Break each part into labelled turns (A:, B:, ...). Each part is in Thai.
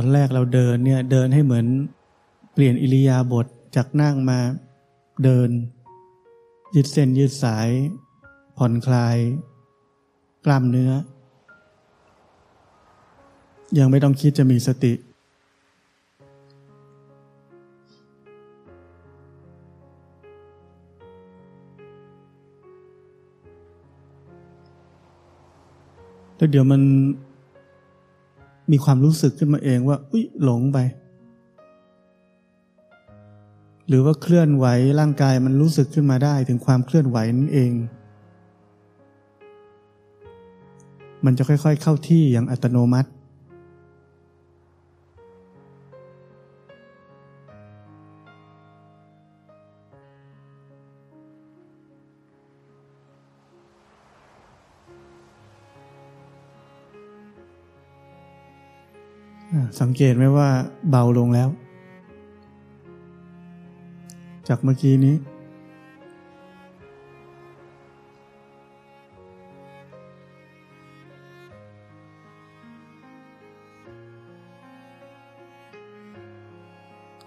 A: อนแรกเราเดินเนี่ยเดินให้เหมือนเปลี่ยนอิริยาบถจากนั่งมาเดิน ยืดเส้นยืดสาย ผ่อนคลาย กล้ามเนื้อ ยังไม่ต้องคิดจะมีสติ แล้วเดี๋ยวมัน มีความรู้สึกขึ้นมาเองว่า อุ้ยหลงไป หรือว่าเคลื่อนไหวร่างกายมันรู้สึกขึ้นมาได้ถึงความเคลื่อนไหวนั่นเอง มันจะค่อยๆเข้าที่อย่างอัตโนมัติ สังเกตไหมว่าเบาลงแล้ว จากเมื่อกี้นี้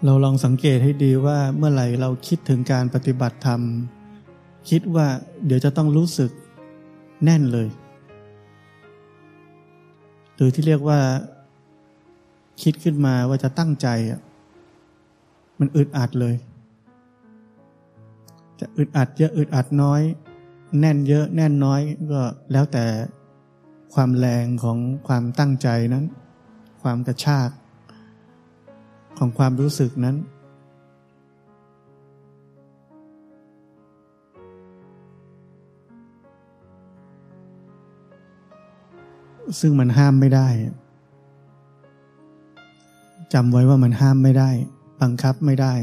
A: เราลองสังเกตให้ดีว่าเมื่อไหร่เราคิดถึงการปฏิบัติธรรม คิดว่าเดี๋ยวจะต้องรู้สึกแน่นเลย หรือที่เรียกว่า คิดขึ้นมาว่าจะตั้งใจอะมันอึดอัดเลย จะอึดอัดเยอะอึดอัดน้อย แน่นเยอะแน่นน้อยก็แล้วแต่ความแรงของความตั้งใจนั้น ความกระชาก ของความรู้สึกนั้น ซึ่งมันห้ามไม่ได้ จำไว้ว่ามันห้ามไม่ได้ บังคับไม่ได้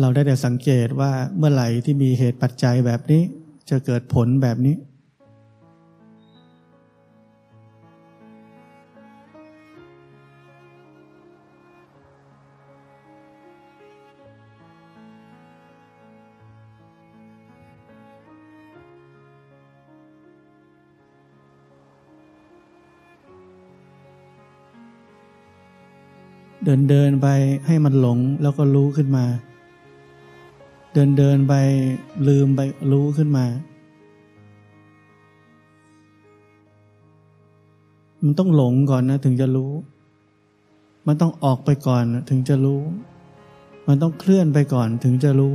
A: เราได้แต่สังเกตว่าเมื่อไหร่ที่มีเหตุปัจจัยแบบนี้ จะเกิดผลแบบนี้ เดินเดินไปให้มันหลงแล้วก็รู้ขึ้นมา เดินเดินไปลืมไปรู้ขึ้นมา มันต้องหลงก่อนนะถึงจะรู้ มันต้องออกไปก่อนถึงจะรู้ มันต้องเคลื่อนไปก่อนถึงจะรู้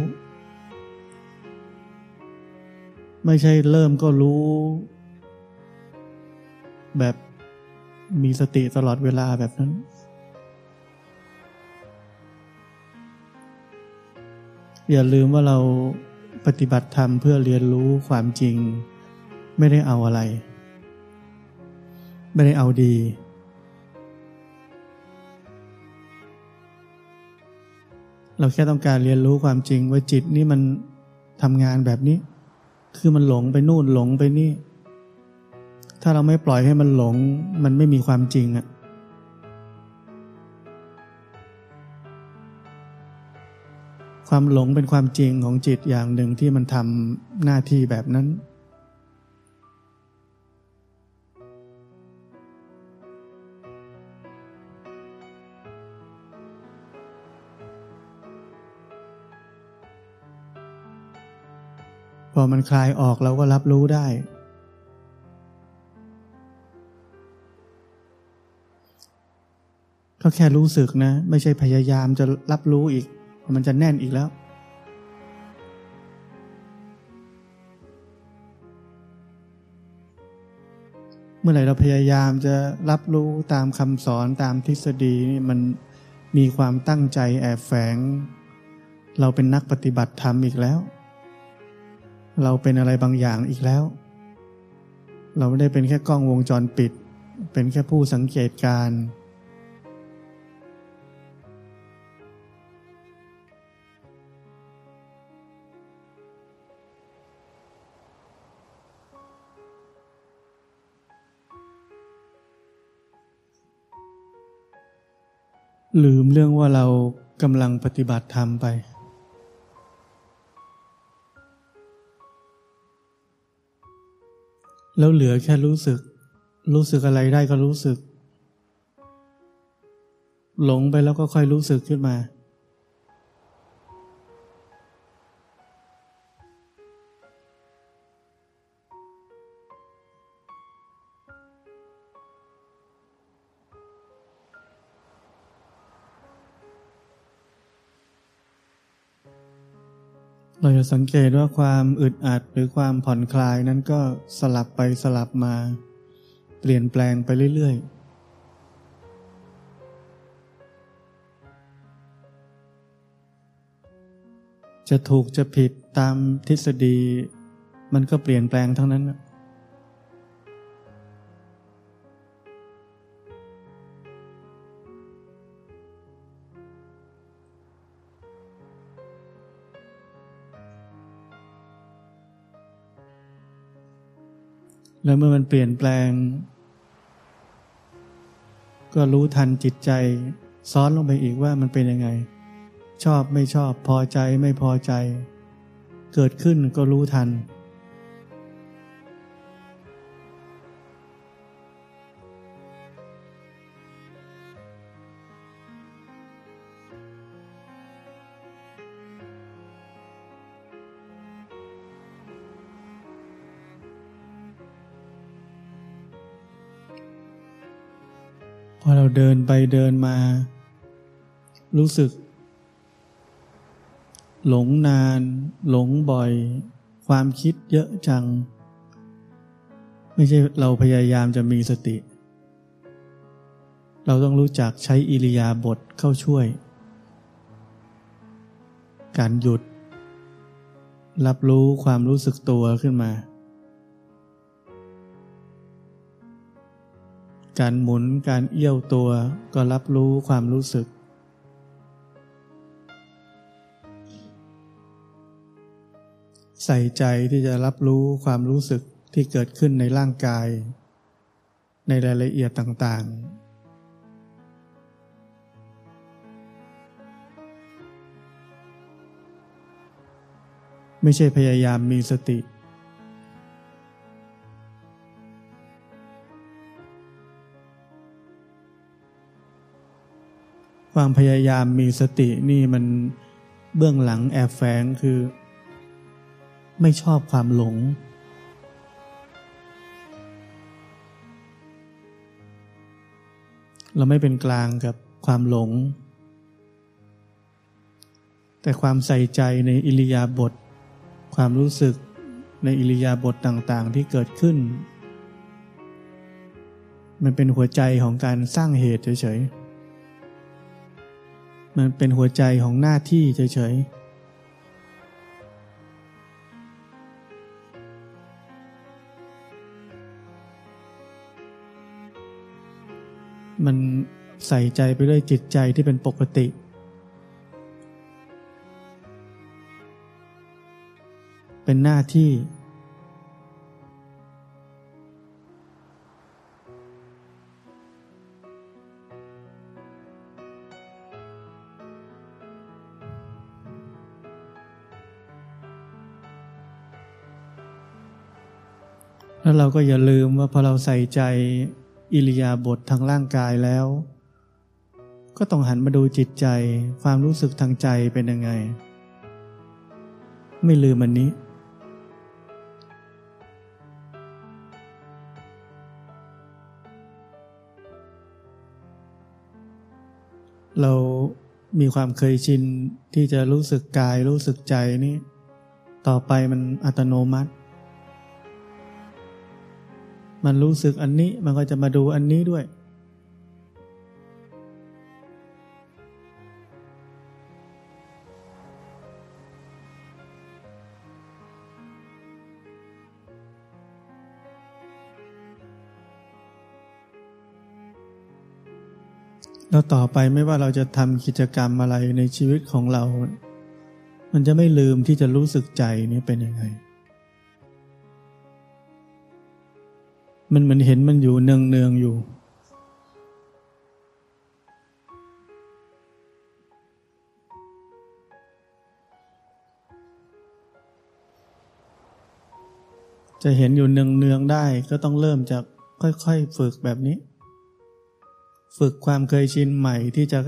A: ไม่ใช่เริ่มก็รู้ แบบมีสติตลอดเวลาแบบนั้น อย่าลืมว่าเราปฏิบัติธรรมเพื่อเรียนรู้ความจริง ไม่ได้เอาอะไร ไม่ได้เอาดี เราแค่ต้องการเรียนรู้ความจริงว่าจิตนี่มันทำงานแบบนี้ คือมันหลงไปนู่นหลงไปนี่ ถ้าเราไม่ปล่อยให้มันหลง มันไม่มีความจริงอะ ความหลงเป็นความจริงของจิตอย่างหนึ่งที่มันทำหน้าที่แบบนั้น พอมันคลายออกเราก็รับรู้ได้ ก็แค่รู้สึกนะ ไม่ใช่พยายามจะรับรู้อีก มันจะแน่นอีกแล้ว เมื่อไหร่เราพยายามจะรับรู้ตามคำสอนตามทฤษฎีนี่มันมีความตั้งใจแอบแฝง เราเป็นนักปฏิบัติธรรมอีกแล้ว เราเป็นอะไรบางอย่างอีกแล้ว เราไม่ได้เป็นแค่กล้องวงจรปิด เป็นแค่ผู้สังเกตการ์ ลืมเรื่องว่าเรากำลังปฏิบัติธรรมไป แล้วเหลือแค่รู้สึก รู้สึกอะไรได้ก็รู้สึก หลงไปแล้วก็ค่อยรู้สึกขึ้นมา เราจะสังเกตว่าความอึดอัดหรือความผ่อนคลายนั้นก็สลับไปสลับมา เปลี่ยนแปลงไปเรื่อยๆจะถูกจะผิดตามทฤษฎี มันก็เปลี่ยนแปลงทั้งนั้น แล้วเมื่อมันเปลี่ยนแปลง ก็รู้ทันจิตใจ ซ้อนลงไปอีกว่ามันเป็นยังไง ชอบไม่ชอบพอใจไม่พอใจ เกิดขึ้นก็รู้ทัน อเราเดินไปเดินมา รู้สึก หลงนาน หลงบ่อย ความคิดเยอะจัง ไม่ใช่เราพยายามจะมีสติ เราต้องรู้จักใช้อิริยาบถเข้าช่วย การหยุด รับรู้ความรู้สึกตัวขึ้นมา การหมุนการเอี้ยวตัวก็รับรู้ความรู้สึก ใส่ใจที่จะรับรู้ความรู้สึกที่เกิดขึ้นในร่างกาย ในรายละเอียดต่างๆไม่ใช่พยายามมีสติ ความพยายามมีสตินี่มันเบื้องหลังแอบแฝงคือ ไม่ชอบความหลง เราไม่เป็นกลางกับความหลง แต่ความใส่ใจในอิริยาบถความรู้สึกในอิริยาบถต่างๆที่เกิดขึ้น มันเป็นหัวใจของการสร้างเหตุเฉยๆ มันเป็นหัวใจของหน้าที่เฉยๆมันใส่ใจไปด้วยจิตใจที่เป็นปกติ เป็นหน้าที่ แล้วเราก็อย่าลืมว่าพอเราใส่ใจอิริยาบถทางร่างกายแล้ว ก็ต้องหันมาดูจิตใจความรู้สึกทางใจเป็นยังไง ไม่ลืมอันนี้เรามีความเคยชินที่จะรู้สึกกายรู้สึกใจนี้ต่อไปมันอัตโนมัติ มันรู้สึกอันนี้มันก็จะมาดูอันนี้ด้วย แล้วต่อไปไม่ว่าเราจะทำกิจกรรมอะไรในชีวิตของเรา มันจะไม่ลืมที่จะรู้สึกใจนี้เป็นยังไง มันเหมือนเห็นมันอยู่เนืองเนืองอยู่ จะเห็นอยู่เนืองเนืองได้ก็ต้องเริ่มจากค่อยๆฝึกแบบนี้ ฝึกความเคยชินใหม่ที่จะ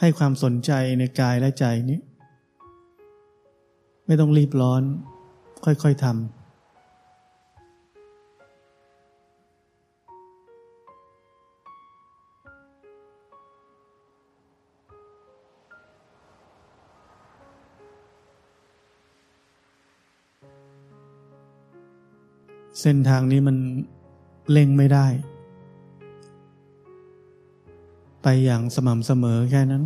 A: ให้ความสนใจในกายและใจนี้ ไม่ต้องรีบร้อน ค่อยๆทำ เส้นทางนี้มันเล่งไม่ได้ ไปอย่างสม่ำเสมอแค่นั้น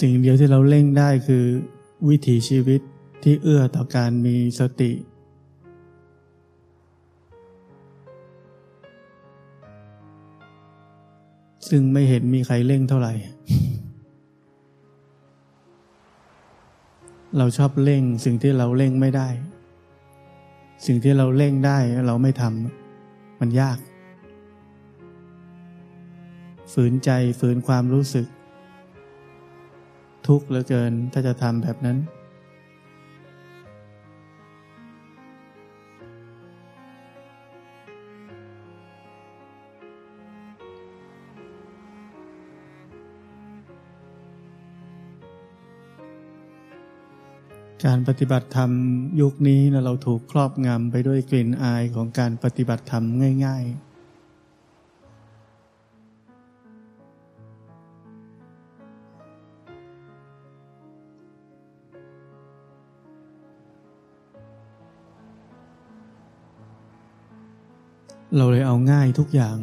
A: สิ่งเดียวที่เราเล่งได้คือวิถีชีวิตที่เอื้อต่อการมีสติ ซึ่งไม่เห็นมีใครเร่งเท่าไหร่ เราชอบเร่งสิ่งที่เราเร่งไม่ได้ สิ่งที่เราเร่งได้เราไม่ทำมันยาก ฝืนใจฝืนความรู้สึก ทุกข์เหลือเกินถ้าจะทำแบบนั้น การปฏิบัติธรรมยุคนี้นะเราถูกครอบงำไปด้วยกลิ่นอายของการปฏิบัติธรรมง่าย ๆเราเลยเอาง่ายทุกอย่าง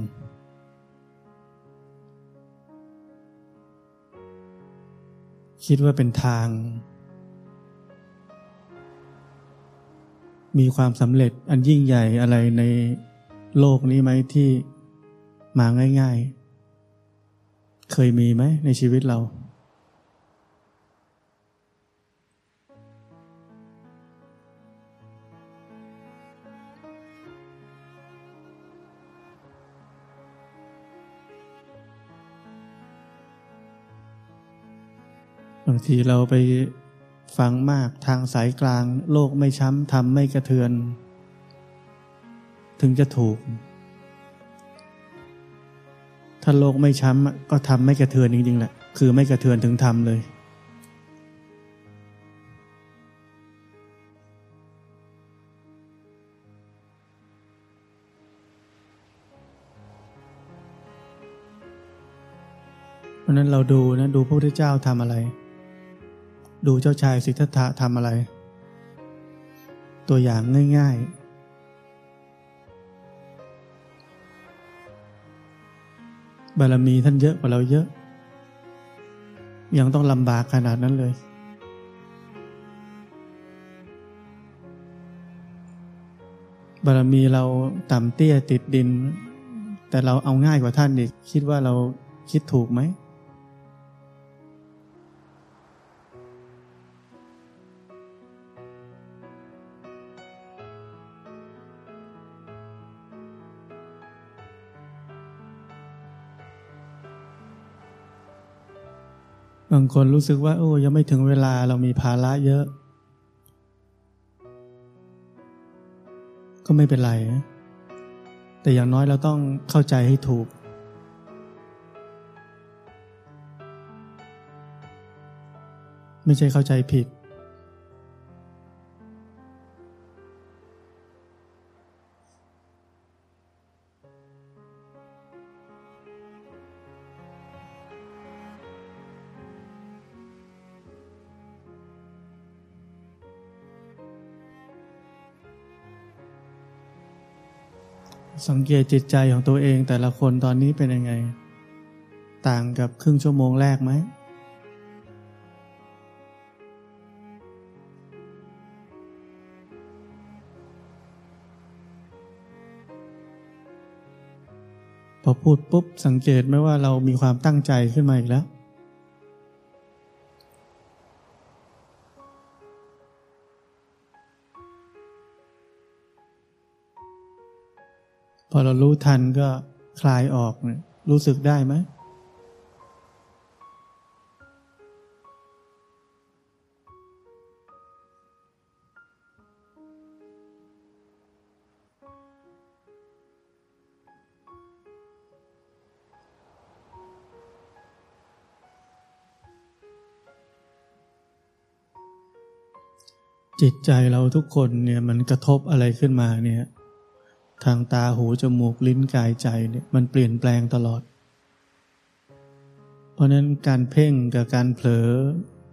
A: คิดว่าเป็นทาง มีความสำเร็จอันยิ่งใหญ่อะไรในโลกนี้ไหมที่มาง่าย ๆ เคยมีไหมในชีวิตเรา บางทีเราไป ฟังมากทางสายกลาง โลกไม่ช้ำทำไม่กระเทือน ถึงจะถูก ถ้าโลกไม่ช้ำก็ทำไม่กระเทือนจริงๆแหละคือไม่กระเทือนถึงทำเลยเพราะนั้นเราดูนะดูพระพุทธเจ้าทำอะไร ดูเจ้าชายสิทธัตถะทำอะไร ตัวอย่างง่าย ๆ บารมีท่านเยอะกว่าเราเยอะ ยังต้องลำบากขนาดนั้นเลยบารมีเราต่ำเตี้ยติดดิน แต่เราเอาง่ายกว่าท่านอีก คิดว่าเราคิดถูกไหม บางคนรู้สึกว่า โอ้ยังไม่ถึงเวลาเรามีภาระเยอะ ก็ไม่เป็นไร แต่อย่างน้อยเราต้องเข้าใจให้ถูก ไม่ใช่เข้าใจผิด สังเกตจิตใจของตัวเองแต่ละคนตอนนี้เป็นยังไง ต่างกับครึ่งชั่วโมงแรกไหมพอพูดปุ๊บสังเกตไหมว่าเรามีความตั้งใจขึ้นมาอีกแล้ว พอเรารู้ทันก็คลายออกเลยรู้สึกได้ไหมจิตใจเราทุกคนเนี่ยมันกระทบอะไรขึ้นมาเนี่ย ทางตาหูจมูกลิ้นกายใจเนี่ยมันเปลี่ยนแปลงตลอด เพราะนั้นการเพ่งกับการเผลอ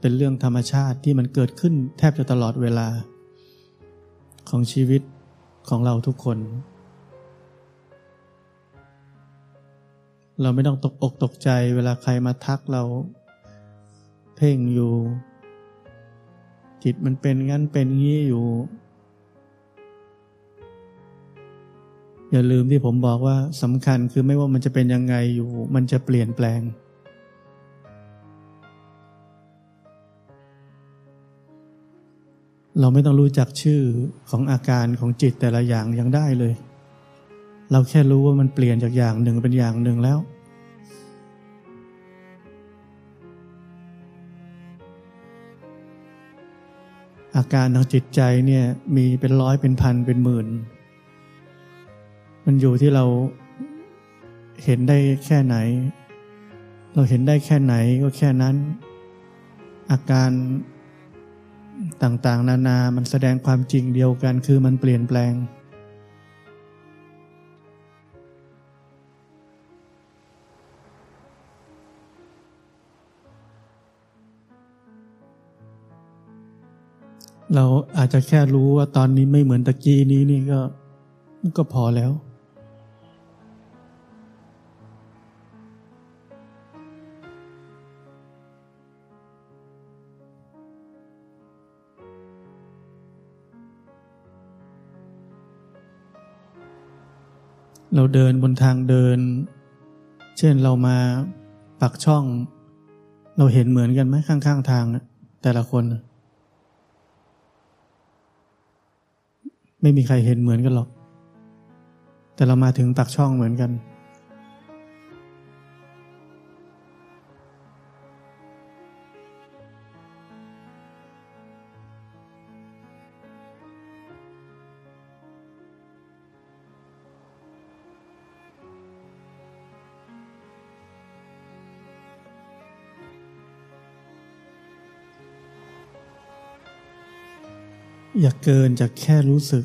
A: เป็นเรื่องธรรมชาติที่มันเกิดขึ้นแทบจะตลอดเวลา ของชีวิตของเราทุกคน เราไม่ต้องตกอกตกใจเวลาใครมาทักเรา เพ่งอยู่ จิตมันเป็นงั้นเป็นงี้อยู่ อย่าลืมที่ผมบอกว่าสำคัญคือไม่ว่ามันจะเป็นยังไงอยู่ มันจะเปลี่ยนแปลง เราไม่ต้องรู้จักชื่อของอาการของจิตแต่ละอย่างยังได้เลย เราแค่รู้ว่ามันเปลี่ยนจากอย่างหนึ่งเป็นอย่างหนึ่งแล้วอาการทางจิตใจเนี่ยมีเป็นร้อยเป็นพันเป็นหมื่น มันอยู่ที่เราเห็นได้แค่ไหน เราเห็นได้แค่ไหนก็แค่นั้น อาการต่างๆ นานา มันแสดงความจริงเดียวกันคือมันเปลี่ยนแปลง เราอาจจะแค่รู้ว่าตอนนี้ไม่เหมือนตะกี้นี้นี่ก็ก็พอแล้ว เราเดินบนทางเดิน เช่นเรามาปักช่อง เราเห็นเหมือนกันไหมข้างๆทาง แต่ละคน ไม่มีใครเห็นเหมือนกันหรอก แต่เรามาถึงปักช่องเหมือนกัน อย่าเกินจากแค่รู้สึก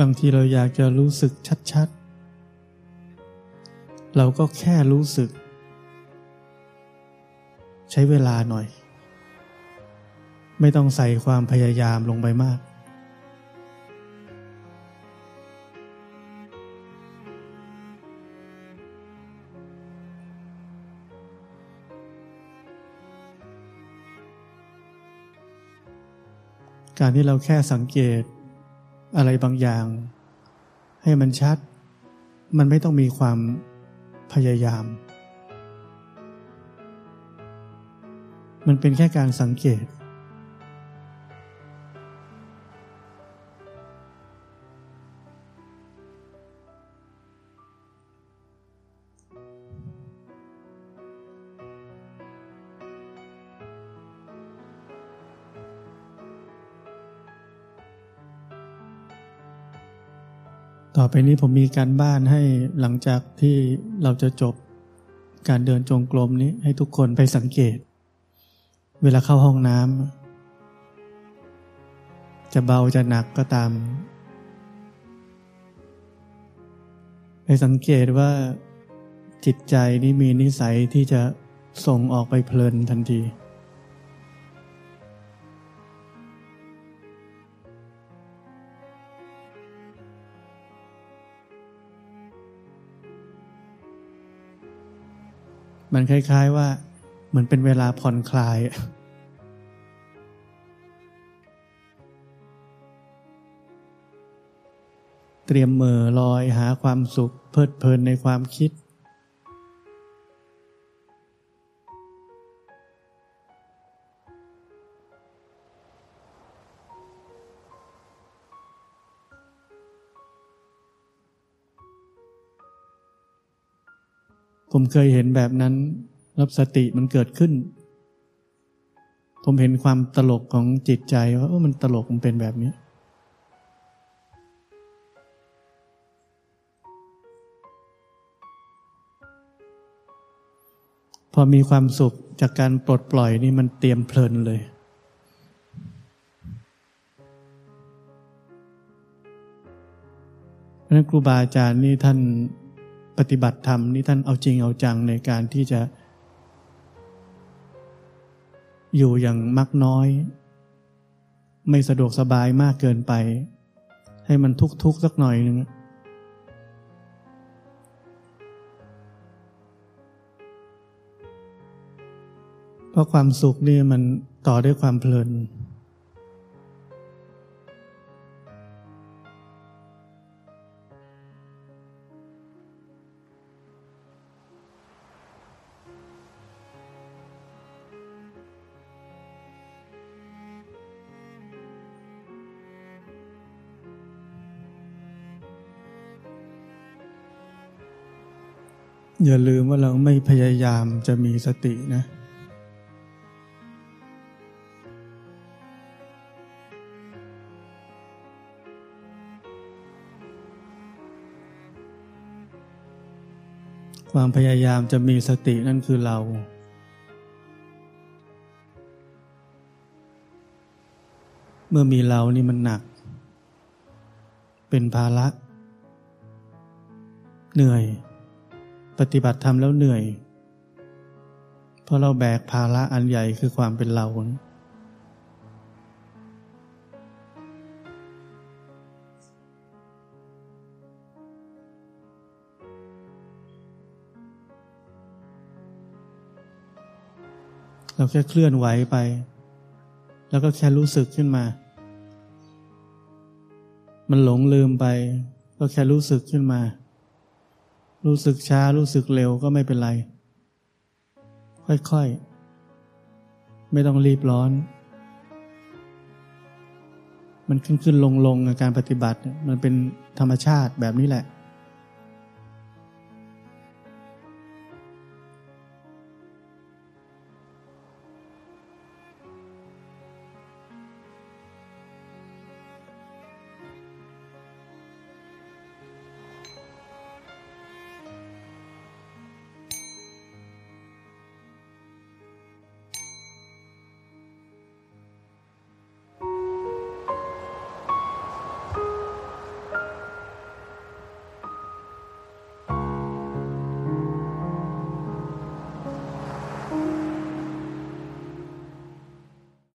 A: บางทีเราอยากจะรู้สึกชัดๆ เราก็แค่รู้สึก ใช้เวลาหน่อย ไม่ต้องใส่ความพยายามลงไปมาก การที่เราแค่สังเกตอะไรบางอย่าง ให้มันชัด มันไม่ต้องมีความพยายาม มันเป็นแค่การสังเกต ต่อไปนี้ผมมีการบ้านให้หลังจากที่เราจะจบการเดินจงกรมนี้ให้ทุกคนไปสังเกต เวลาเข้าห้องน้ำจะเบาจะหนักก็ตาม ไปสังเกตว่าจิตใจนี้มีนิสัยที่จะส่งออกไปเพลินทันที มันคล้าย ๆว่า เหมือนเป็นเวลาผ่อนคลาย เตรียมเมื่อลอยหาความสุข เพลิดเพลินในความคิด มเคยเห็นแบบนั้น รับสติมันเกิดขึ้น ผมเห็นความตลกของจิตใจว่ามันตลกมันเป็นแบบนี้พอมีความสุขจากการปลดปล่อยนี่มันเตรียมเพลินเลยเพราะนั้นครูบาอาจารย์นี่ท่าน ปฏิบัติธรรมนี่ท่านเอาจริงเอาจังในการที่จะ อยู่อย่างมักน้อย ไม่สะดวกสบายมากเกินไป ให้มันทุกข์ๆสักหน่อยหนึ่งเพราะความสุขนี่มันต่อด้วยความเพลิน อย่าลืมว่าเราไม่พยายามจะมีสตินะ ความพยายามจะมีสตินั่นคือเรา เมื่อมีเรานี่มันหนัก เป็นภาระ เหนื่อย ปฏิบัติธรรมแล้วเหนื่อย เพราะเราแบกภาระอันใหญ่คือความเป็นเรา เราแค่เคลื่อนไหวไป แล้วก็แค่รู้สึกขึ้นมา มันหลงลืมไป ก็แค่รู้สึกขึ้นมา รู้สึกช้ารู้สึกเร็วก็ไม่เป็นไร ค่อยๆ ไม่ต้องรีบร้อน มันขึ้นขึ้นลงลงการปฏิบัติ มันเป็นธรรมชาติแบบนี้แหละ